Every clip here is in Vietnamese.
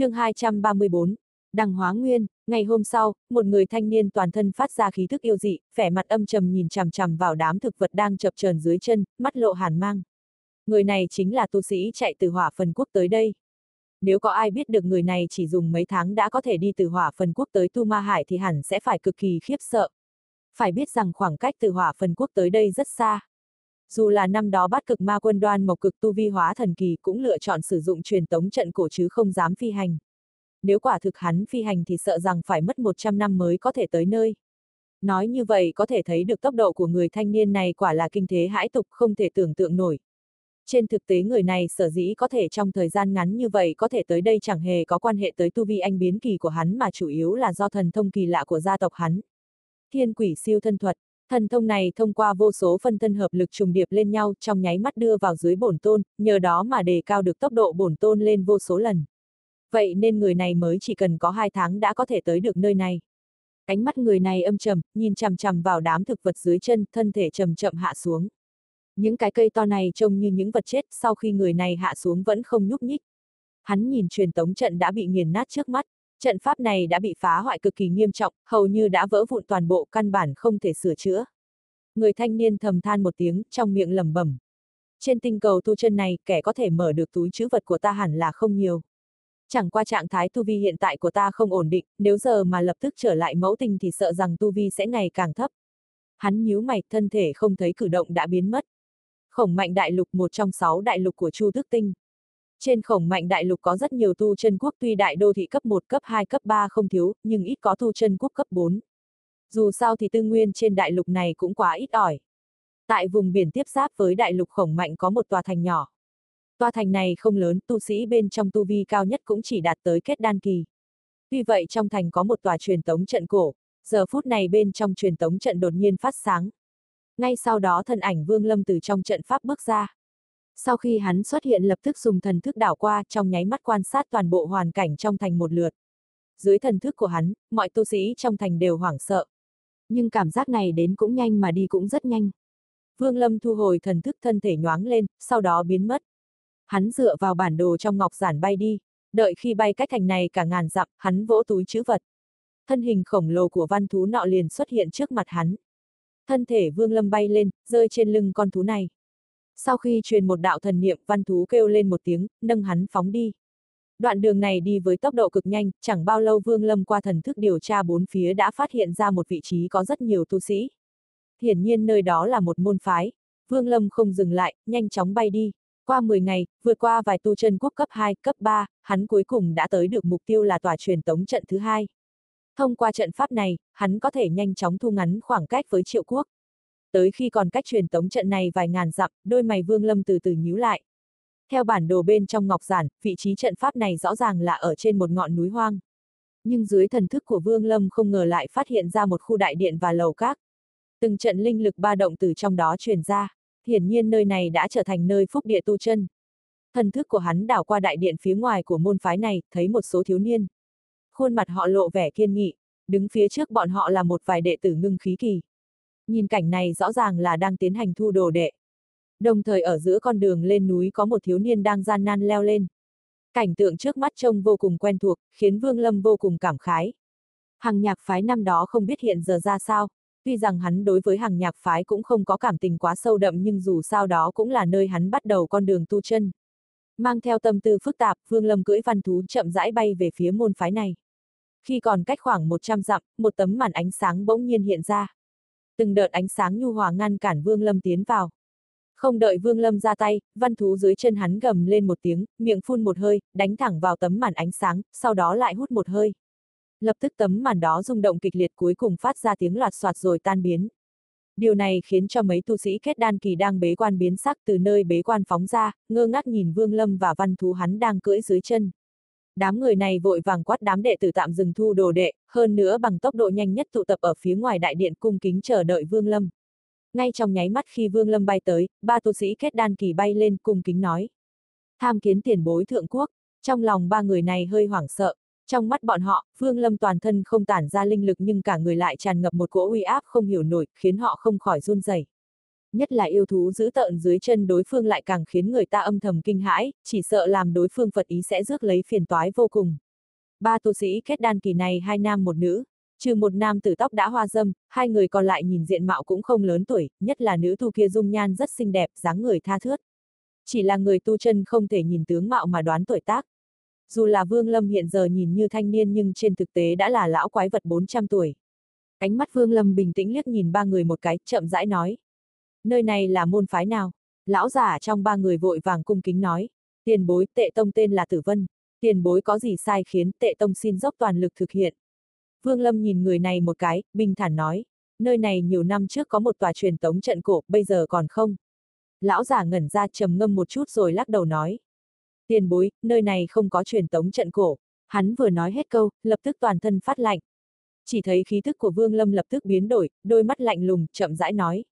chương 234, Đằng Hóa Nguyên, ngày hôm sau, một người thanh niên toàn thân phát ra khí thức yêu dị, vẻ mặt âm trầm nhìn chằm chằm vào đám thực vật đang chập chờn dưới chân, mắt lộ hàn mang. Người này chính là tu sĩ chạy từ hỏa phần quốc tới đây. Nếu có ai biết được người này chỉ dùng mấy tháng đã có thể đi từ hỏa phần quốc tới Tu Ma Hải thì hẳn sẽ phải cực kỳ khiếp sợ. Phải biết rằng khoảng cách từ hỏa phần quốc tới đây rất xa. Dù là năm đó bắt cực ma quân đoan mộc cực tu vi hóa thần kỳ cũng lựa chọn sử dụng truyền tống trận cổ chứ không dám phi hành. Nếu quả thực hắn phi hành thì sợ rằng phải mất 100 năm mới có thể tới nơi. Nói như vậy có thể thấy được tốc độ của người thanh niên này quả là kinh thế hãi tục không thể tưởng tượng nổi. Trên thực tế người này sở dĩ có thể trong thời gian ngắn như vậy có thể tới đây chẳng hề có quan hệ tới tu vi anh biến kỳ của hắn mà chủ yếu là do thần thông kỳ lạ của gia tộc hắn. Thiên quỷ siêu thân thuật, thần thông này thông qua vô số phân thân hợp lực trùng điệp lên nhau trong nháy mắt đưa vào dưới bổn tôn, nhờ đó mà đề cao được tốc độ bổn tôn lên vô số lần. Vậy nên người này mới chỉ cần có hai tháng đã có thể tới được nơi này. Ánh mắt người này âm trầm, nhìn chằm chằm vào đám thực vật dưới chân, thân thể chậm chậm hạ xuống. Những cái cây to này trông như những vật chết, sau khi người này hạ xuống vẫn không nhúc nhích. Hắn nhìn truyền tống trận đã bị nghiền nát trước mắt, trận pháp này đã bị phá hoại cực kỳ nghiêm trọng, hầu như đã vỡ vụn toàn bộ căn bản không thể sửa chữa. Người thanh niên thầm than một tiếng, trong miệng lẩm bẩm. Trên tinh cầu tu chân này, kẻ có thể mở được túi chữ vật của ta hẳn là không nhiều. Chẳng qua trạng thái tu vi hiện tại của ta không ổn định, nếu giờ mà lập tức trở lại mẫu tình thì sợ rằng tu vi sẽ ngày càng thấp. Hắn nhíu mày, thân thể không thấy cử động đã biến mất. Khổng mạnh đại lục một trong sáu đại lục của Chu Thức Tinh. Trên khổng mạnh đại lục có rất nhiều tu chân quốc tuy đại đô thị cấp 1, cấp 2, cấp 3 không thiếu, nhưng ít có tu chân quốc cấp 4. Dù sao thì tư nguyên trên đại lục này cũng quá ít ỏi. Tại vùng biển tiếp giáp với đại lục khổng mạnh có một tòa thành nhỏ. Tòa thành này không lớn, tu sĩ bên trong tu vi cao nhất cũng chỉ đạt tới kết đan kỳ. Tuy vậy trong thành có một tòa truyền tống trận cổ, giờ phút này bên trong truyền tống trận đột nhiên phát sáng. Ngay sau đó thân ảnh Vương Lâm từ trong trận pháp bước ra. Sau khi hắn xuất hiện lập tức dùng thần thức đảo qua trong nháy mắt quan sát toàn bộ hoàn cảnh trong thành một lượt. Dưới thần thức của hắn, mọi tu sĩ trong thành đều hoảng sợ. Nhưng cảm giác này đến cũng nhanh mà đi cũng rất nhanh. Vương Lâm thu hồi thần thức thân thể nhoáng lên, sau đó biến mất. Hắn dựa vào bản đồ trong ngọc giản bay đi, đợi khi bay cách thành này cả ngàn dặm, hắn vỗ túi chữ vật. Thân hình khổng lồ của văn thú nọ liền xuất hiện trước mặt hắn. Thân thể Vương Lâm bay lên, rơi trên lưng con thú này. Sau khi truyền một đạo thần niệm, văn thú kêu lên một tiếng, nâng hắn phóng đi. Đoạn đường này đi với tốc độ cực nhanh, chẳng bao lâu Vương Lâm qua thần thức điều tra bốn phía đã phát hiện ra một vị trí có rất nhiều tu sĩ. Hiển nhiên nơi đó là một môn phái. Vương Lâm không dừng lại, nhanh chóng bay đi. Qua 10 ngày, vượt qua vài tu chân quốc cấp 2, cấp 3, hắn cuối cùng đã tới được mục tiêu là tòa truyền tống trận thứ hai. Thông qua trận pháp này, hắn có thể nhanh chóng thu ngắn khoảng cách với triệu quốc. Tới khi còn cách truyền tống trận này vài ngàn dặm, đôi mày Vương Lâm từ từ nhíu lại. Theo bản đồ bên trong ngọc giản, vị trí trận pháp này rõ ràng là ở trên một ngọn núi hoang. Nhưng dưới thần thức của Vương Lâm không ngờ lại phát hiện ra một khu đại điện và lầu các. Từng trận linh lực ba động từ trong đó truyền ra, hiển nhiên nơi này đã trở thành nơi phúc địa tu chân. Thần thức của hắn đảo qua đại điện phía ngoài của môn phái này, thấy một số thiếu niên. Khuôn mặt họ lộ vẻ kiên nghị, đứng phía trước bọn họ là một vài đệ tử ngưng khí kỳ. Nhìn cảnh này rõ ràng là đang tiến hành thu đồ đệ. Đồng thời ở giữa con đường lên núi có một thiếu niên đang gian nan leo lên. Cảnh tượng trước mắt trông vô cùng quen thuộc, khiến Vương Lâm vô cùng cảm khái. Hằng nhạc phái năm đó không biết hiện giờ ra sao, tuy rằng hắn đối với hàng nhạc phái cũng không có cảm tình quá sâu đậm nhưng dù sao đó cũng là nơi hắn bắt đầu con đường tu chân. Mang theo tâm tư phức tạp, Vương Lâm cưỡi văn thú chậm rãi bay về phía môn phái này. Khi còn cách khoảng 100 dặm, một tấm màn ánh sáng bỗng nhiên hiện ra. Từng đợt ánh sáng nhu hòa ngăn cản Vương Lâm tiến vào. Không đợi Vương Lâm ra tay, văn thú dưới chân hắn gầm lên một tiếng, miệng phun một hơi, đánh thẳng vào tấm màn ánh sáng, sau đó lại hút một hơi. Lập tức tấm màn đó rung động kịch liệt cuối cùng phát ra tiếng loạt soạt rồi tan biến. Điều này khiến cho mấy tu sĩ kết đan kỳ đang bế quan biến sắc từ nơi bế quan phóng ra, ngơ ngác nhìn Vương Lâm và văn thú hắn đang cưỡi dưới chân. Đám người này vội vàng quát đám đệ tử tạm dừng thu đồ đệ, hơn nữa bằng tốc độ nhanh nhất tụ tập ở phía ngoài đại điện cung kính chờ đợi Vương Lâm. Ngay trong nháy mắt khi Vương Lâm bay tới, ba tu sĩ kết đan kỳ bay lên cung kính nói. Tham kiến tiền bối thượng quốc, trong lòng ba người này hơi hoảng sợ. Trong mắt bọn họ, Vương Lâm toàn thân không tản ra linh lực nhưng cả người lại tràn ngập một cỗ uy áp không hiểu nổi, khiến họ không khỏi run rẩy. Nhất là yêu thú giữ tợn dưới chân đối phương lại càng khiến người ta âm thầm kinh hãi, chỉ sợ làm đối phương Phật ý sẽ rước lấy phiền toái vô cùng. Ba tu sĩ kết đan kỳ này hai nam một nữ, trừ một nam tử tóc đã hoa dâm, hai người còn lại nhìn diện mạo cũng không lớn tuổi, nhất là nữ tu kia dung nhan rất xinh đẹp, dáng người tha thướt. Chỉ là người tu chân không thể nhìn tướng mạo mà đoán tuổi tác. Dù là Vương Lâm hiện giờ nhìn như thanh niên nhưng trên thực tế đã là lão quái vật 400 tuổi. Ánh mắt Vương Lâm bình tĩnh liếc nhìn ba người một cái, chậm rãi nói. Nơi này là môn phái nào? Lão giả trong ba người vội vàng cung kính nói. Tiền bối tệ tông tên là Tử Vân. Tiền bối có gì sai khiến tệ tông xin dốc toàn lực thực hiện. Vương Lâm nhìn người này một cái, bình thản nói. Nơi này nhiều năm trước có một tòa truyền tống trận cổ, bây giờ còn không. Lão giả ngẩn ra trầm ngâm một chút rồi lắc đầu nói. Tiền bối, nơi này không có truyền tống trận cổ. Hắn vừa nói hết câu, lập tức toàn thân phát lạnh. Chỉ thấy khí thức của Vương Lâm lập tức biến đổi, đôi mắt lạnh lùng, chậm rãi nói.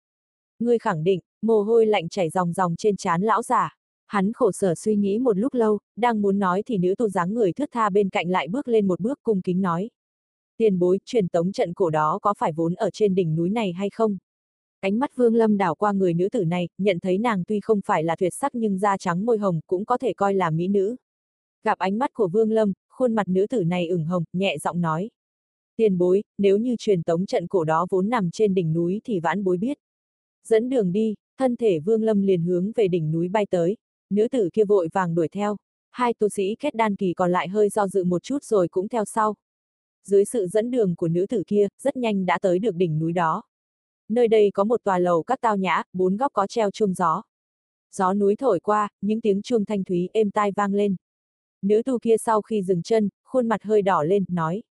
Ngươi khẳng định, mồ hôi lạnh chảy ròng ròng trên trán lão giả. Hắn khổ sở suy nghĩ một lúc lâu, đang muốn nói thì nữ tu dáng người thướt tha bên cạnh lại bước lên một bước cung kính nói. Tiền bối, truyền tống trận cổ đó có phải vốn ở trên đỉnh núi này hay không? Ánh mắt Vương Lâm đảo qua người nữ tử này, nhận thấy nàng tuy không phải là tuyệt sắc nhưng da trắng môi hồng cũng có thể coi là mỹ nữ. Gặp ánh mắt của Vương Lâm, khuôn mặt nữ tử này ửng hồng, nhẹ giọng nói. Tiền bối, nếu như truyền tống trận cổ đó vốn nằm trên đỉnh núi thì vãn bối biết. Dẫn đường đi, thân thể Vương Lâm liền hướng về đỉnh núi bay tới, nữ tử kia vội vàng đuổi theo, hai tu sĩ kết đan kỳ còn lại hơi do dự một chút rồi cũng theo sau. Dưới sự dẫn đường của nữ tử kia, rất nhanh đã tới được đỉnh núi đó. Nơi đây có một tòa lầu các tao nhã, bốn góc có treo chuông gió. Gió núi thổi qua, những tiếng chuông thanh thúy êm tai vang lên. Nữ tu kia sau khi dừng chân, khuôn mặt hơi đỏ lên, nói.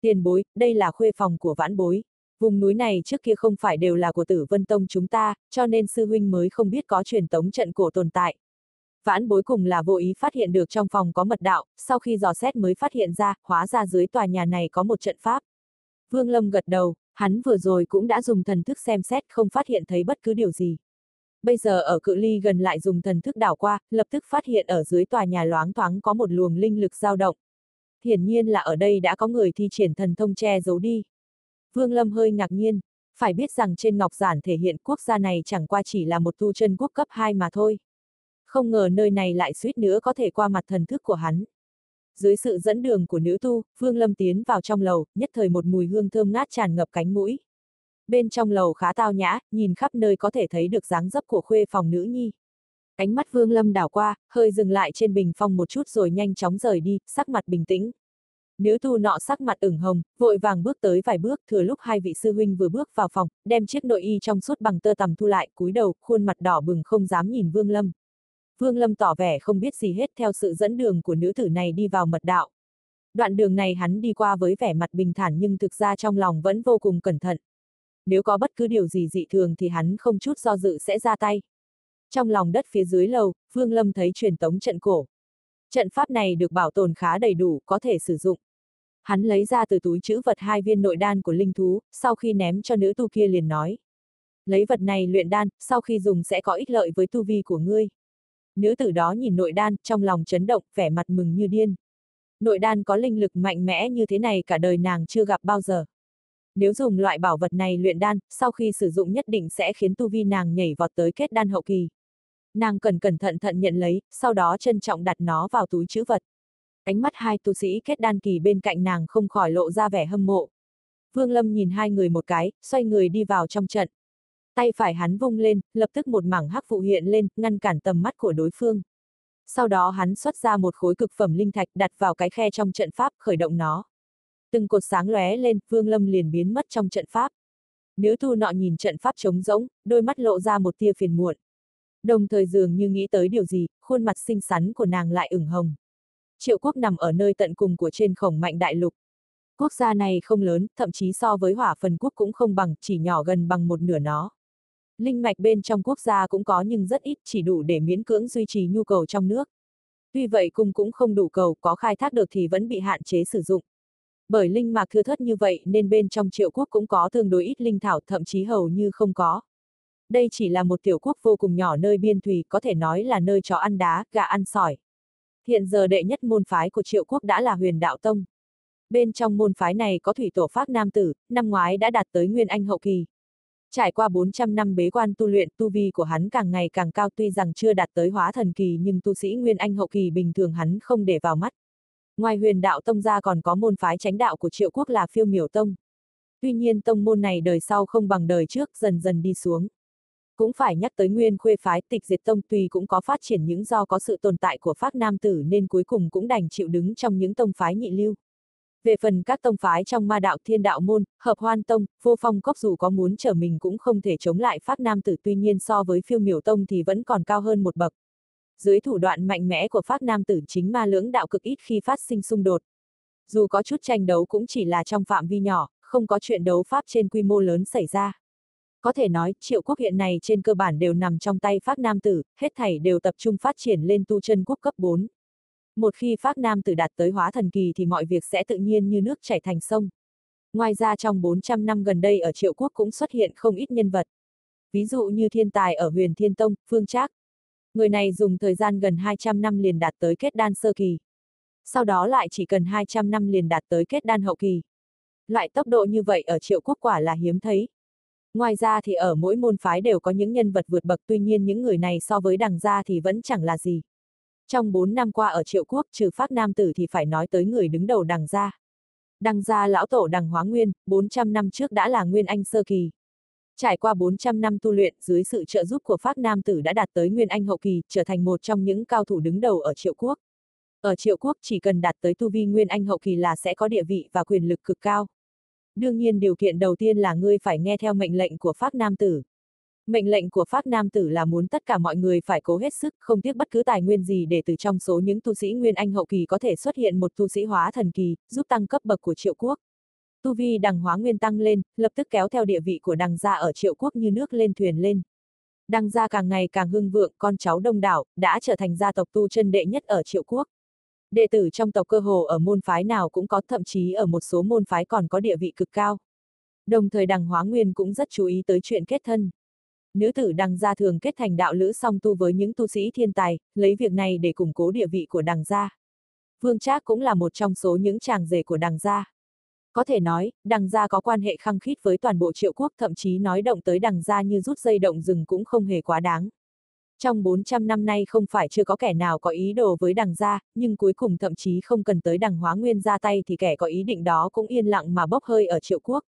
Tiền bối, đây là khuê phòng của vãn bối. Vùng núi này trước kia không phải đều là của tử vân tông chúng ta, cho nên sư huynh mới không biết có truyền tống trận cổ tồn tại. Vãn bối cùng là vô ý phát hiện được trong phòng có mật đạo, sau khi dò xét mới phát hiện ra, hóa ra dưới tòa nhà này có một trận pháp. Vương Lâm gật đầu, hắn vừa rồi cũng đã dùng thần thức xem xét không phát hiện thấy bất cứ điều gì. Bây giờ ở cự ly gần lại dùng thần thức đảo qua, lập tức phát hiện ở dưới tòa nhà loáng thoáng có một luồng linh lực dao động. Hiển nhiên là ở đây đã có người thi triển thần thông che giấu đi. Vương Lâm hơi ngạc nhiên, phải biết rằng trên ngọc giản thể hiện quốc gia này chẳng qua chỉ là một tu chân quốc cấp 2 mà thôi. Không ngờ nơi này lại suýt nữa có thể qua mặt thần thức của hắn. Dưới sự dẫn đường của nữ tu, Vương Lâm tiến vào trong lầu, nhất thời một mùi hương thơm ngát tràn ngập cánh mũi. Bên trong lầu khá tao nhã, nhìn khắp nơi có thể thấy được dáng dấp của khuê phòng nữ nhi. Ánh mắt Vương Lâm đảo qua, hơi dừng lại trên bình phong một chút rồi nhanh chóng rời đi, sắc mặt bình tĩnh. Nữ tu nọ sắc mặt ửng hồng, vội vàng bước tới vài bước, thừa lúc hai vị sư huynh vừa bước vào phòng, đem chiếc nội y trong suốt bằng tơ tằm thu lại, cúi đầu, khuôn mặt đỏ bừng không dám nhìn Vương Lâm. Vương Lâm tỏ vẻ không biết gì hết theo sự dẫn đường của nữ tử này đi vào mật đạo. Đoạn đường này hắn đi qua với vẻ mặt bình thản nhưng thực ra trong lòng vẫn vô cùng cẩn thận. Nếu có bất cứ điều gì dị thường thì hắn không chút do dự sẽ ra tay. Trong lòng đất phía dưới lầu, Vương Lâm thấy truyền tống trận cổ. Trận pháp này được bảo tồn khá đầy đủ, có thể sử dụng. Hắn lấy ra từ túi chữ vật hai viên nội đan của linh thú, sau khi ném cho nữ tu kia liền nói. Lấy vật này luyện đan, sau khi dùng sẽ có ích lợi với tu vi của ngươi. Nữ tử đó nhìn nội đan, trong lòng chấn động, vẻ mặt mừng như điên. Nội đan có linh lực mạnh mẽ như thế này cả đời nàng chưa gặp bao giờ. Nếu dùng loại bảo vật này luyện đan, sau khi sử dụng nhất định sẽ khiến tu vi nàng nhảy vọt tới kết đan hậu kỳ. Nàng cần cẩn thận thận nhận lấy, sau đó trân trọng đặt nó vào túi chữ vật. Ánh mắt hai tu sĩ kết đan kỳ bên cạnh nàng không khỏi lộ ra vẻ hâm mộ. Vương Lâm nhìn hai người một cái, xoay người đi vào trong trận. Tay phải hắn vung lên, lập tức một mảng hắc vụ hiện lên, ngăn cản tầm mắt của đối phương. Sau đó hắn xuất ra một khối cực phẩm linh thạch đặt vào cái khe trong trận pháp, khởi động nó. Từng cột sáng lóe lên, Vương Lâm liền biến mất trong trận pháp. Nữ tu nọ nhìn trận pháp trống rỗng, đôi mắt lộ ra một tia phiền muộn. Đồng thời dường như nghĩ tới điều gì, khuôn mặt xinh xắn của nàng lại ửng hồng. Triệu quốc nằm ở nơi tận cùng của trên khổng mạnh đại lục. Quốc gia này không lớn, thậm chí so với hỏa phần quốc cũng không bằng, chỉ nhỏ gần bằng một nửa nó. Linh mạch bên trong quốc gia cũng có nhưng rất ít, chỉ đủ để miễn cưỡng duy trì nhu cầu trong nước. Tuy vậy cung cũng không đủ cầu, có khai thác được thì vẫn bị hạn chế sử dụng. Bởi linh mạc thưa thớt như vậy nên bên trong triệu quốc cũng có tương đối ít linh thảo thậm chí hầu như không có. Đây chỉ là một tiểu quốc vô cùng nhỏ nơi biên thùy, có thể nói là nơi chó ăn đá, gà ăn sỏi. Hiện giờ đệ nhất môn phái của triệu quốc đã là huyền đạo tông. Bên trong môn phái này có thủy tổ phác nam tử, năm ngoái đã đạt tới nguyên anh hậu kỳ. Trải qua 400 năm bế quan tu luyện tu vi của hắn càng ngày càng cao tuy rằng chưa đạt tới hóa thần kỳ nhưng tu sĩ nguyên anh hậu kỳ bình thường hắn không để vào mắt. Ngoài huyền đạo tông ra còn có môn phái tránh đạo của triệu quốc là phiêu miểu tông. Tuy nhiên tông môn này đời sau không bằng đời trước, dần dần đi xuống. Cũng phải nhắc tới nguyên khuê phái tịch diệt tông tùy cũng có phát triển những do có sự tồn tại của pháp nam tử nên cuối cùng cũng đành chịu đứng trong những tông phái nhị lưu. Về phần các tông phái trong ma đạo thiên đạo môn, hợp hoan tông, vô phong cốc dù có muốn trở mình cũng không thể chống lại pháp nam tử tuy nhiên so với phiêu miểu tông thì vẫn còn cao hơn một bậc. Dưới thủ đoạn mạnh mẽ của pháp nam tử chính ma lưỡng đạo cực ít khi phát sinh xung đột. Dù có chút tranh đấu cũng chỉ là trong phạm vi nhỏ, không có chuyện đấu pháp trên quy mô lớn xảy ra. Có thể nói, triệu quốc hiện này trên cơ bản đều nằm trong tay Pháp Nam Tử, hết thảy đều tập trung phát triển lên tu chân quốc cấp 4. Một khi Pháp Nam Tử đạt tới hóa thần kỳ thì mọi việc sẽ tự nhiên như nước chảy thành sông. Ngoài ra trong 400 năm gần đây ở triệu quốc cũng xuất hiện không ít nhân vật. Ví dụ như thiên tài ở huyền thiên tông, phương trác. Người này dùng thời gian gần 200 năm liền đạt tới kết đan sơ kỳ. Sau đó lại chỉ cần 200 năm liền đạt tới kết đan hậu kỳ. Loại tốc độ như vậy ở triệu quốc quả là hiếm thấy. Ngoài ra thì ở mỗi môn phái đều có những nhân vật vượt bậc tuy nhiên những người này so với đằng gia thì vẫn chẳng là gì. Trong 4 năm qua ở triệu quốc trừ phát nam tử thì phải nói tới người đứng đầu đằng gia. Đằng gia lão tổ đằng hóa nguyên, 400 năm trước đã là nguyên anh sơ kỳ. Trải qua 400 năm tu luyện dưới sự trợ giúp của Pháp Nam Tử đã đạt tới Nguyên Anh hậu kỳ, trở thành một trong những cao thủ đứng đầu ở triệu quốc. Ở triệu quốc chỉ cần đạt tới tu vi Nguyên Anh hậu kỳ là sẽ có địa vị và quyền lực cực cao. Đương nhiên điều kiện đầu tiên là ngươi phải nghe theo mệnh lệnh của Pháp Nam Tử. Mệnh lệnh của Pháp Nam Tử là muốn tất cả mọi người phải cố hết sức, không tiếc bất cứ tài nguyên gì để từ trong số những tu sĩ Nguyên Anh hậu kỳ có thể xuất hiện một tu sĩ hóa thần kỳ, giúp tăng cấp bậc của triệu quốc. Tu vi đằng hóa nguyên tăng lên, lập tức kéo theo địa vị của đằng gia ở triệu quốc như nước lên thuyền lên. Đằng gia càng ngày càng hưng vượng, con cháu đông đảo, đã trở thành gia tộc tu chân đệ nhất ở triệu quốc. Đệ tử trong tộc cơ hồ ở môn phái nào cũng có, thậm chí ở một số môn phái còn có địa vị cực cao. Đồng thời đằng hóa nguyên cũng rất chú ý tới chuyện kết thân. Nữ tử đằng gia thường kết thành đạo lữ song tu với những tu sĩ thiên tài, lấy việc này để củng cố địa vị của đằng gia. Vương Trác cũng là một trong số những chàng rể của đằng gia. Có thể nói, đằng gia có quan hệ khăng khít với toàn bộ triệu quốc thậm chí nói động tới đằng gia như rút dây động rừng cũng không hề quá đáng. Trong 400 năm nay không phải chưa có kẻ nào có ý đồ với đằng gia, nhưng cuối cùng thậm chí không cần tới đằng hóa nguyên ra tay thì kẻ có ý định đó cũng yên lặng mà bốc hơi ở triệu quốc.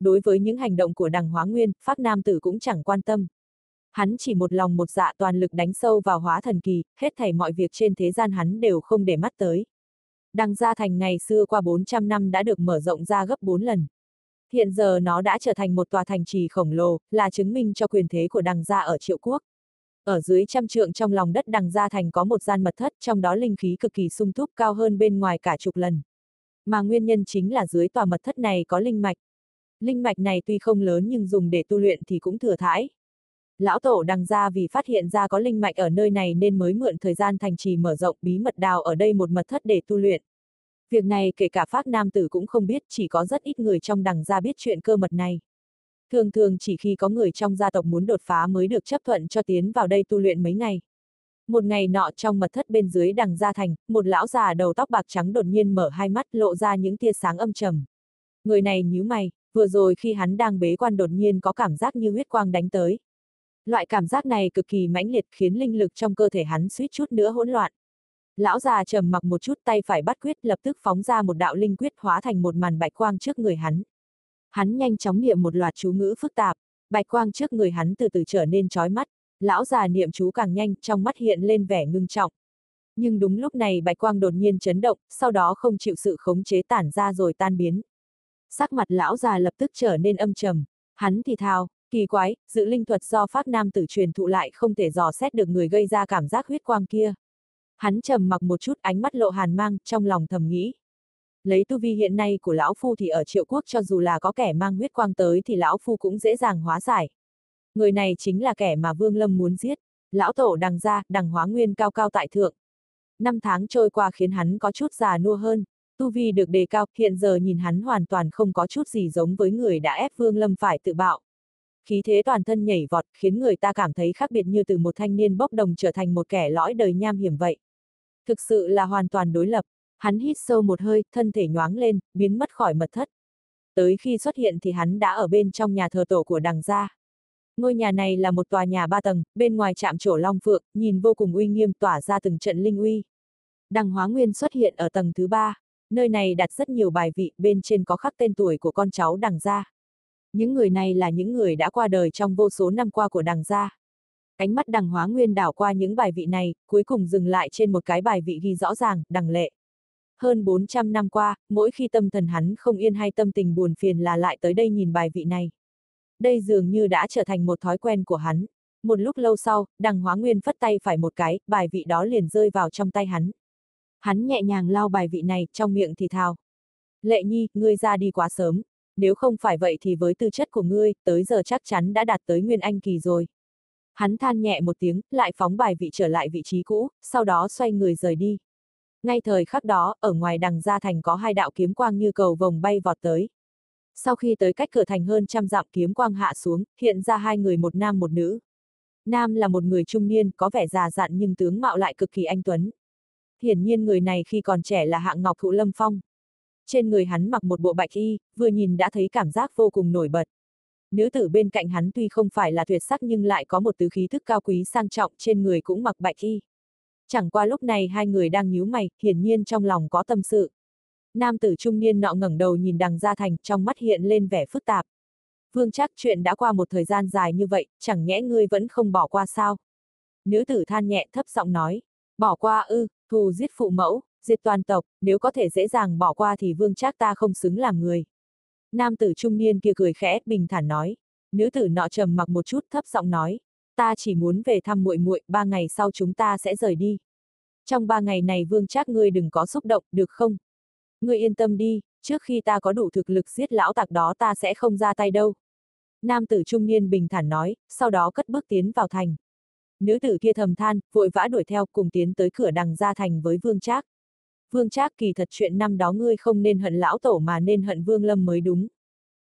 Đối với những hành động của đằng hóa nguyên, Pháp Nam Tử cũng chẳng quan tâm. Hắn chỉ một lòng một dạ toàn lực đánh sâu vào hóa thần kỳ, hết thảy mọi việc trên thế gian hắn đều không để mắt tới. Đằng gia thành ngày xưa qua 400 năm đã được mở rộng ra gấp 4 lần. Hiện giờ nó đã trở thành một tòa thành trì khổng lồ, là chứng minh cho quyền thế của đằng gia ở triệu quốc. Ở dưới trăm trượng trong lòng đất đằng gia thành có một gian mật thất, trong đó linh khí cực kỳ sung túc cao hơn bên ngoài cả chục lần. Mà nguyên nhân chính là dưới tòa mật thất này có linh mạch. Linh mạch này tuy không lớn nhưng dùng để tu luyện thì cũng thừa thãi. Lão tổ đằng gia vì phát hiện ra có linh mạch ở nơi này nên mới mượn thời gian thành trì mở rộng bí mật đào ở đây một mật thất để tu luyện. Việc này kể cả phát Nam Tử cũng không biết, chỉ có rất ít người trong đằng gia biết chuyện cơ mật này. Thường thường chỉ khi có người trong gia tộc muốn đột phá mới được chấp thuận cho tiến vào đây tu luyện mấy ngày. Một ngày nọ trong mật thất bên dưới đằng gia thành, một lão già đầu tóc bạc trắng đột nhiên mở hai mắt lộ ra những tia sáng âm trầm. Người này nhíu mày, vừa rồi khi hắn đang bế quan đột nhiên có cảm giác như huyết quang đánh tới. Loại cảm giác này cực kỳ mãnh liệt khiến linh lực trong cơ thể hắn suýt chút nữa hỗn loạn. Lão già trầm mặc một chút tay phải bắt quyết lập tức phóng ra một đạo linh quyết hóa thành một màn bạch quang trước người hắn. Hắn nhanh chóng niệm một loạt chú ngữ phức tạp, bạch quang trước người hắn từ từ trở nên chói mắt, lão già niệm chú càng nhanh, trong mắt hiện lên vẻ ngưng trọng. Nhưng đúng lúc này bạch quang đột nhiên chấn động, sau đó không chịu sự khống chế tản ra rồi tan biến. Sắc mặt lão già lập tức trở nên âm trầm, hắn thì thào, kỳ quái, dự linh thuật do Pháp Nam tử truyền thụ lại không thể dò xét được người gây ra cảm giác huyết quang kia. Hắn trầm mặc một chút ánh mắt lộ hàn mang, trong lòng thầm nghĩ. Lấy tu vi hiện nay của lão phu thì ở triệu quốc cho dù là có kẻ mang huyết quang tới thì lão phu cũng dễ dàng hóa giải. Người này chính là kẻ mà Vương Lâm muốn giết. Lão tổ đằng ra, đằng hóa nguyên cao cao tại thượng. Năm tháng trôi qua khiến hắn có chút già nua hơn. Tu vi được đề cao, hiện giờ nhìn hắn hoàn toàn không có chút gì giống với người đã ép Vương Lâm phải tự bạo. Khí thế toàn thân nhảy vọt, khiến người ta cảm thấy khác biệt như từ một thanh niên bốc đồng trở thành một kẻ lõi đời nham hiểm vậy. Thực sự là hoàn toàn đối lập. Hắn hít sâu một hơi, thân thể nhoáng lên, biến mất khỏi mật thất. Tới khi xuất hiện thì hắn đã ở bên trong nhà thờ tổ của đằng gia. Ngôi nhà này là một tòa nhà ba tầng, bên ngoài chạm trổ long phượng, nhìn vô cùng uy nghiêm tỏa ra từng trận linh uy. Đằng Hóa Nguyên xuất hiện ở tầng thứ ba, nơi này đặt rất nhiều bài vị, bên trên có khắc tên tuổi của con cháu đằng gia. Những người này là những người đã qua đời trong vô số năm qua của đằng gia. Ánh mắt đằng Hóa Nguyên đảo qua những bài vị này, cuối cùng dừng lại trên một cái bài vị ghi rõ ràng, đằng lệ. Hơn 400 năm qua, mỗi khi tâm thần hắn không yên hay tâm tình buồn phiền là lại tới đây nhìn bài vị này. Đây dường như đã trở thành một thói quen của hắn. Một lúc lâu sau, đằng hóa nguyên phất tay phải một cái, bài vị đó liền rơi vào trong tay hắn. Hắn nhẹ nhàng lau bài vị này, trong miệng thì thào. Lệ nhi, ngươi ra đi quá sớm. Nếu không phải vậy thì với tư chất của ngươi, tới giờ chắc chắn đã đạt tới Nguyên Anh Kỳ rồi. Hắn than nhẹ một tiếng, lại phóng bài vị trở lại vị trí cũ, sau đó xoay người rời đi. Ngay thời khắc đó, ở ngoài đằng gia thành có hai đạo kiếm quang như cầu vồng bay vọt tới. Sau khi tới cách cửa thành hơn trăm dặm kiếm quang hạ xuống, hiện ra hai người một nam một nữ. Nam là một người trung niên, có vẻ già dặn nhưng tướng mạo lại cực kỳ anh tuấn. Hiển nhiên người này khi còn trẻ là hạng ngọc thụ lâm phong. Trên người hắn mặc một bộ bạch y, vừa nhìn đã thấy cảm giác vô cùng nổi bật. Nữ tử bên cạnh hắn tuy không phải là tuyệt sắc nhưng lại có một tứ khí thức cao quý sang trọng trên người cũng mặc bạch y. Chẳng qua lúc này hai người đang nhíu mày, hiển nhiên trong lòng có tâm sự. Nam tử trung niên nọ ngẩng đầu nhìn đằng gia thành, trong mắt hiện lên vẻ phức tạp. Vương chắc chuyện đã qua một thời gian dài như vậy, chẳng nhẽ ngươi vẫn không bỏ qua sao? Nữ tử than nhẹ thấp giọng nói, bỏ qua ư, thù giết phụ mẫu, diệt toàn tộc, nếu có thể dễ dàng bỏ qua thì vương trác ta không xứng làm người. Nam tử trung niên kia cười khẽ, bình thản nói. Nữ tử nọ trầm mặc một chút thấp giọng nói, ta chỉ muốn về thăm muội muội, ba ngày sau chúng ta sẽ rời đi. Trong ba ngày này vương trác ngươi đừng có xúc động, được không? Ngươi yên tâm đi, trước khi ta có đủ thực lực giết lão tặc đó ta sẽ không ra tay đâu. Nam tử trung niên bình thản nói, sau đó cất bước tiến vào thành. Nữ tử kia thầm than, vội vã đuổi theo cùng tiến tới cửa đằng ra thành với vương trác. Vương trác kỳ thật chuyện năm đó ngươi không nên hận lão tổ mà nên hận vương lâm mới đúng.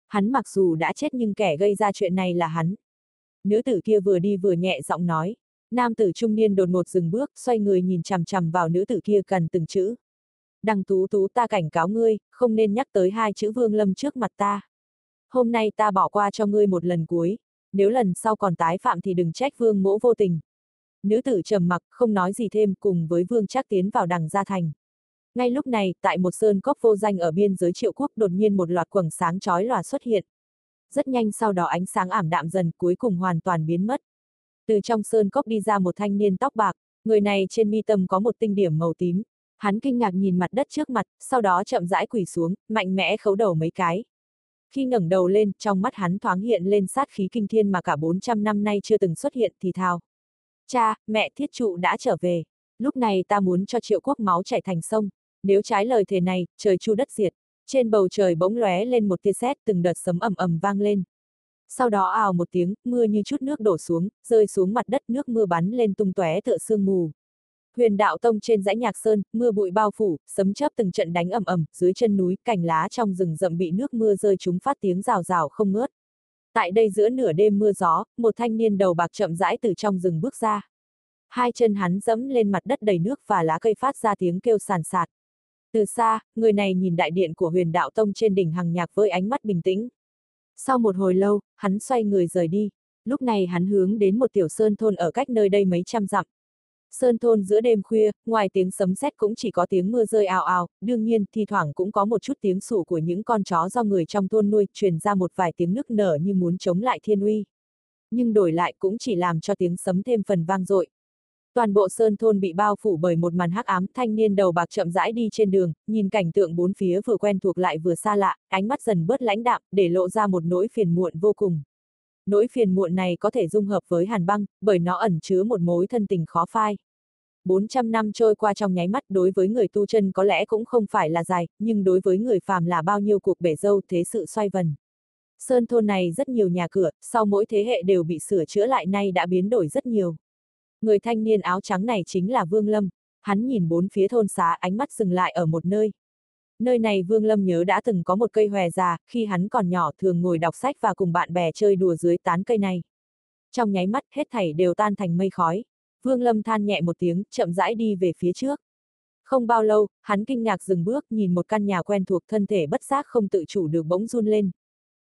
Hắn mặc dù đã chết nhưng kẻ gây ra chuyện này là hắn. Nữ tử kia vừa đi vừa nhẹ giọng nói. Nam tử trung niên đột ngột dừng bước, xoay người nhìn chằm chằm vào nữ tử kia cần từng chữ. Đằng tú tú ta cảnh cáo ngươi, không nên nhắc tới hai chữ vương lâm trước mặt ta. Hôm nay ta bỏ qua cho ngươi một lần cuối, nếu lần sau còn tái phạm thì đừng trách vương mỗ vô tình. Nữ tử trầm mặc, không nói gì thêm, cùng với vương chắc tiến vào đằng gia thành. Ngay lúc này, tại một sơn cốc vô danh ở biên giới triệu quốc đột nhiên một loạt quầng sáng chói lòa xuất hiện. Rất nhanh sau đó ánh sáng ảm đạm dần cuối cùng hoàn toàn biến mất. Từ trong sơn cốc đi ra một thanh niên tóc bạc, người này trên mi tâm có một tinh điểm màu tím. Hắn kinh ngạc nhìn mặt đất trước mặt, sau đó chậm rãi quỳ xuống, mạnh mẽ khấu đầu mấy cái. Khi ngẩng đầu lên, trong mắt hắn thoáng hiện lên sát khí kinh thiên mà cả 400 năm nay chưa từng xuất hiện thì thào. Cha, mẹ thiết trụ đã trở về. Lúc này ta muốn cho triệu quốc máu chảy thành sông. Nếu trái lời thề này, trời chu đất diệt. Trên bầu trời bỗng lóe lên một tia sét, từng đợt sấm ầm ầm vang lên. Sau đó ào một tiếng, mưa như chút nước đổ xuống, rơi xuống mặt đất nước mưa bắn lên tung tóe tựa sương mù. Huyền đạo tông trên dãy nhạc sơn, mưa bụi bao phủ, sấm chớp từng trận đánh ầm ầm, dưới chân núi, cành lá trong rừng rậm bị nước mưa rơi chúng phát tiếng rào rào không ngớt. Tại đây giữa nửa đêm mưa gió, một thanh niên đầu bạc chậm rãi từ trong rừng bước ra. Hai chân hắn dẫm lên mặt đất đầy nước và lá cây phát ra tiếng kêu sàn sạt. Từ xa, người này nhìn đại điện của huyền đạo tông trên đỉnh hằng nhạc với ánh mắt bình tĩnh. Sau một hồi lâu, hắn xoay người rời đi. Lúc này hắn hướng đến một tiểu sơn thôn ở cách nơi đây mấy trăm dặm. Sơn thôn giữa đêm khuya, ngoài tiếng sấm sét cũng chỉ có tiếng mưa rơi ào ào, đương nhiên, thi thoảng cũng có một chút tiếng sủa của những con chó do người trong thôn nuôi, truyền ra một vài tiếng nức nở như muốn chống lại thiên uy. Nhưng đổi lại cũng chỉ làm cho tiếng sấm thêm phần vang dội. Toàn bộ sơn thôn bị bao phủ bởi một màn hắc ám, thanh niên đầu bạc chậm rãi đi trên đường, nhìn cảnh tượng bốn phía vừa quen thuộc lại vừa xa lạ, ánh mắt dần bớt lãnh đạm, để lộ ra một nỗi phiền muộn vô cùng. Nỗi phiền muộn này có thể dung hợp với hàn băng, bởi nó ẩn chứa một mối thân tình khó phai. 400 năm trôi qua trong nháy mắt đối với người tu chân có lẽ cũng không phải là dài, nhưng đối với người phàm là bao nhiêu cuộc bể dâu thế sự xoay vần. Sơn thôn này rất nhiều nhà cửa, sau mỗi thế hệ đều bị sửa chữa lại nay đã biến đổi rất nhiều. Người thanh niên áo trắng này chính là Vương Lâm, hắn nhìn bốn phía thôn xá ánh mắt dừng lại ở một nơi. Nơi này Vương Lâm nhớ đã từng có một cây hòe già, khi hắn còn nhỏ thường ngồi đọc sách và cùng bạn bè chơi đùa dưới tán cây này. Trong nháy mắt, hết thảy đều tan thành mây khói. Vương Lâm than nhẹ một tiếng, chậm rãi đi về phía trước. Không bao lâu, hắn kinh ngạc dừng bước nhìn một căn nhà quen thuộc thân thể bất giác không tự chủ được bỗng run lên.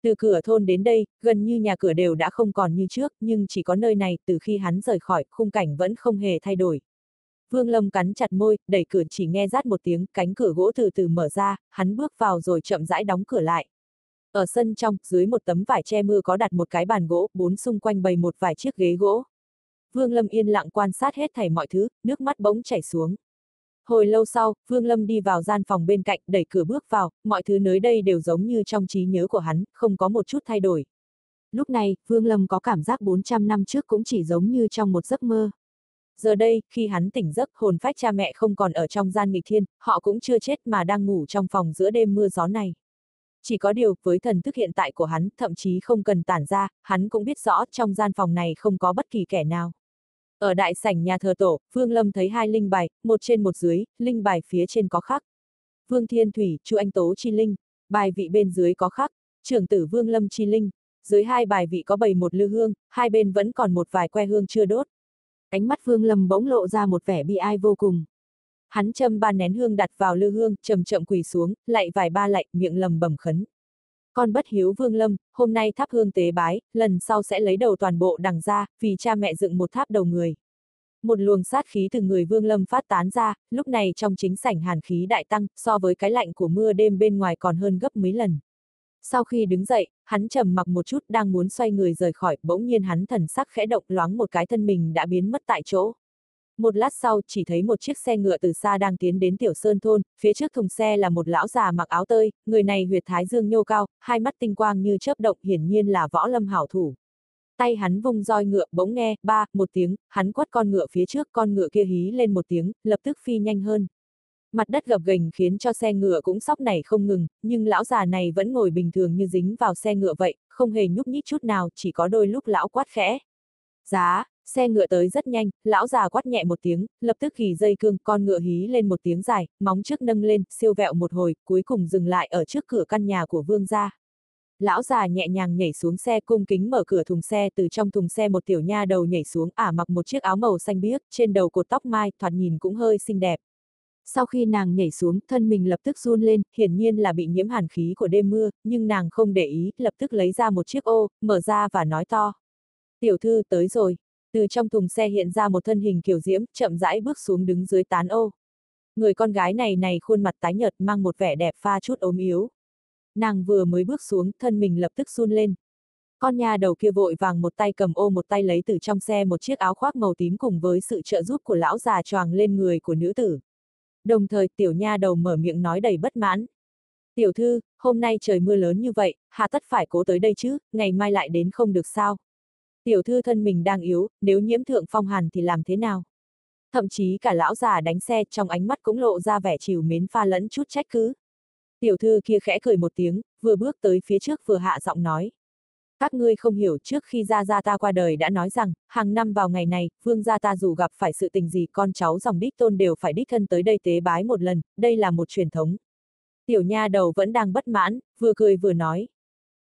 Từ cửa thôn đến đây, gần như nhà cửa đều đã không còn như trước, nhưng chỉ có nơi này, từ khi hắn rời khỏi, khung cảnh vẫn không hề thay đổi. Vương Lâm cắn chặt môi, đẩy cửa chỉ nghe rát một tiếng, cánh cửa gỗ từ từ mở ra, hắn bước vào rồi chậm rãi đóng cửa lại. Ở sân trong, dưới một tấm vải che mưa có đặt một cái bàn gỗ, bốn xung quanh bày một vài chiếc ghế gỗ. Vương Lâm yên lặng quan sát hết thảy mọi thứ, nước mắt bỗng chảy xuống. Hồi lâu sau, Vương Lâm đi vào gian phòng bên cạnh, đẩy cửa bước vào, mọi thứ nơi đây đều giống như trong trí nhớ của hắn, không có một chút thay đổi. Lúc này, Vương Lâm có cảm giác 400 năm trước cũng chỉ giống như trong một giấc mơ. Giờ đây, khi hắn tỉnh giấc, hồn phách cha mẹ không còn ở trong gian nghịch thiên, họ cũng chưa chết mà đang ngủ trong phòng giữa đêm mưa gió này. Chỉ có điều, với thần thức hiện tại của hắn, thậm chí không cần tản ra, hắn cũng biết rõ trong gian phòng này không có bất kỳ kẻ nào. Ở đại sảnh nhà thờ tổ, Vương Lâm thấy hai linh bài, một trên một dưới, linh bài phía trên có khắc. Vương Thiên Thủy, Chu Anh Tố Chi Linh, bài vị bên dưới có khắc, trưởng tử Vương Lâm Chi Linh. Dưới hai bài vị có bày một lư hương, hai bên vẫn còn một vài que hương chưa đốt. Ánh mắt Vương Lâm bỗng lộ ra một vẻ bi ai vô cùng. Hắn châm ba nén hương đặt vào lư hương, chậm chậm quỳ xuống, lạy vài ba lạy, miệng lầm bẩm khấn. Con bất hiếu vương lâm, hôm nay tháp hương tế bái, lần sau sẽ lấy đầu toàn bộ đằng ra, vì cha mẹ dựng một tháp đầu người. Một luồng sát khí từ người vương lâm phát tán ra, lúc này trong chính sảnh hàn khí đại tăng, so với cái lạnh của mưa đêm bên ngoài còn hơn gấp mấy lần. Sau khi đứng dậy, hắn trầm mặc một chút đang muốn xoay người rời khỏi, bỗng nhiên hắn thần sắc khẽ động loáng một cái thân mình đã biến mất tại chỗ. Một lát sau, chỉ thấy một chiếc xe ngựa từ xa đang tiến đến tiểu sơn thôn, phía trước thùng xe là một lão già mặc áo tơi, người này huyệt thái dương nhô cao, hai mắt tinh quang như chớp động hiển nhiên là võ lâm hảo thủ. Tay hắn vung roi ngựa bỗng nghe, ba, một tiếng, hắn quất con ngựa phía trước, con ngựa kia hí lên một tiếng, lập tức phi nhanh hơn. Mặt đất gập ghềnh khiến cho xe ngựa cũng sóc nảy không ngừng, nhưng lão già này vẫn ngồi bình thường như dính vào xe ngựa vậy, không hề nhúc nhích chút nào, chỉ có đôi lúc lão quát khẽ. Giá, Xe ngựa tới rất nhanh, lão già quát nhẹ một tiếng, lập tức ghi dây cương, con ngựa hí lên một tiếng dài, móng trước nâng lên, siêu vẹo một hồi, cuối cùng dừng lại ở trước cửa căn nhà của vương gia. Lão già nhẹ nhàng nhảy xuống xe cung kính mở cửa thùng xe từ trong thùng xe một tiểu nha đầu nhảy xuống ả mặc một chiếc áo màu xanh biếc, trên đầu cột tóc mai, thoạt nhìn cũng hơi xinh đẹp. Sau khi nàng nhảy xuống, thân mình lập tức run lên, hiển nhiên là bị nhiễm hàn khí của đêm mưa, nhưng nàng không để ý, lập tức lấy ra một chiếc ô, mở ra và nói to. Tiểu thư tới rồi. Từ trong thùng xe hiện ra một thân hình kiểu diễm, chậm rãi bước xuống đứng dưới tán ô. Người con gái này này khuôn mặt tái nhợt mang một vẻ đẹp pha chút ốm yếu. Nàng vừa mới bước xuống, thân mình lập tức run lên. Con nhà đầu kia vội vàng một tay cầm ô một tay lấy từ trong xe một chiếc áo khoác màu tím cùng với sự trợ giúp của lão già choàng lên người của nữ tử. Đồng thời tiểu nha đầu mở miệng nói đầy bất mãn. Tiểu thư, hôm nay trời mưa lớn như vậy, hà tất phải cố tới đây chứ, ngày mai lại đến không được sao. Tiểu thư thân mình đang yếu, nếu nhiễm thượng phong hàn thì làm thế nào? Thậm chí cả lão già đánh xe trong ánh mắt cũng lộ ra vẻ chiều mến pha lẫn chút trách cứ. Tiểu thư kia khẽ cười một tiếng, vừa bước tới phía trước vừa hạ giọng nói. Các ngươi không hiểu trước khi gia gia ta qua đời đã nói rằng, hàng năm vào ngày này, vương gia ta dù gặp phải sự tình gì con cháu dòng đích tôn đều phải đích thân tới đây tế bái một lần, đây là một truyền thống. Tiểu nha đầu vẫn đang bất mãn, vừa cười vừa nói.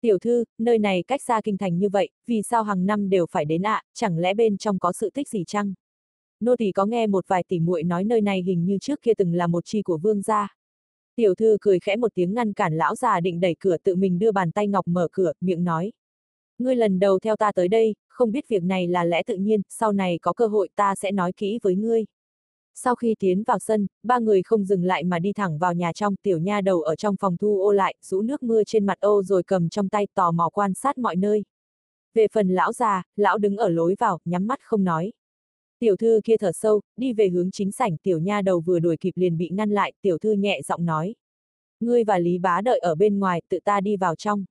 Tiểu thư, nơi này cách xa kinh thành như vậy, vì sao hàng năm đều phải đến ạ, à, chẳng lẽ bên trong có sự tích gì chăng? Nô tỳ có nghe một vài tỷ muội nói nơi này hình như trước kia từng là một chi của vương gia. Tiểu thư cười khẽ một tiếng ngăn cản lão già định đẩy cửa tự mình đưa bàn tay ngọc mở cửa, miệng nói. Ngươi lần đầu theo ta tới đây, không biết việc này là lẽ tự nhiên, sau này có cơ hội ta sẽ nói kỹ với ngươi. Sau khi tiến vào sân, ba người không dừng lại mà đi thẳng vào nhà trong, tiểu nha đầu ở trong phòng thu ô lại, rũ nước mưa trên mặt ô rồi cầm trong tay tò mò quan sát mọi nơi. Về phần lão già, lão đứng ở lối vào, nhắm mắt không nói. Tiểu thư kia thở sâu, đi về hướng chính sảnh, tiểu nha đầu vừa đuổi kịp liền bị ngăn lại, tiểu thư nhẹ giọng nói. Ngươi và Lý Bá đợi ở bên ngoài, tự ta đi vào trong.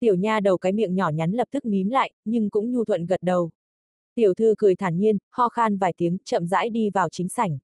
Tiểu nha đầu cái miệng nhỏ nhắn lập tức mím lại, nhưng cũng nhu thuận gật đầu. Tiểu thư cười thản nhiên, ho khan vài tiếng, chậm rãi đi vào chính sảnh.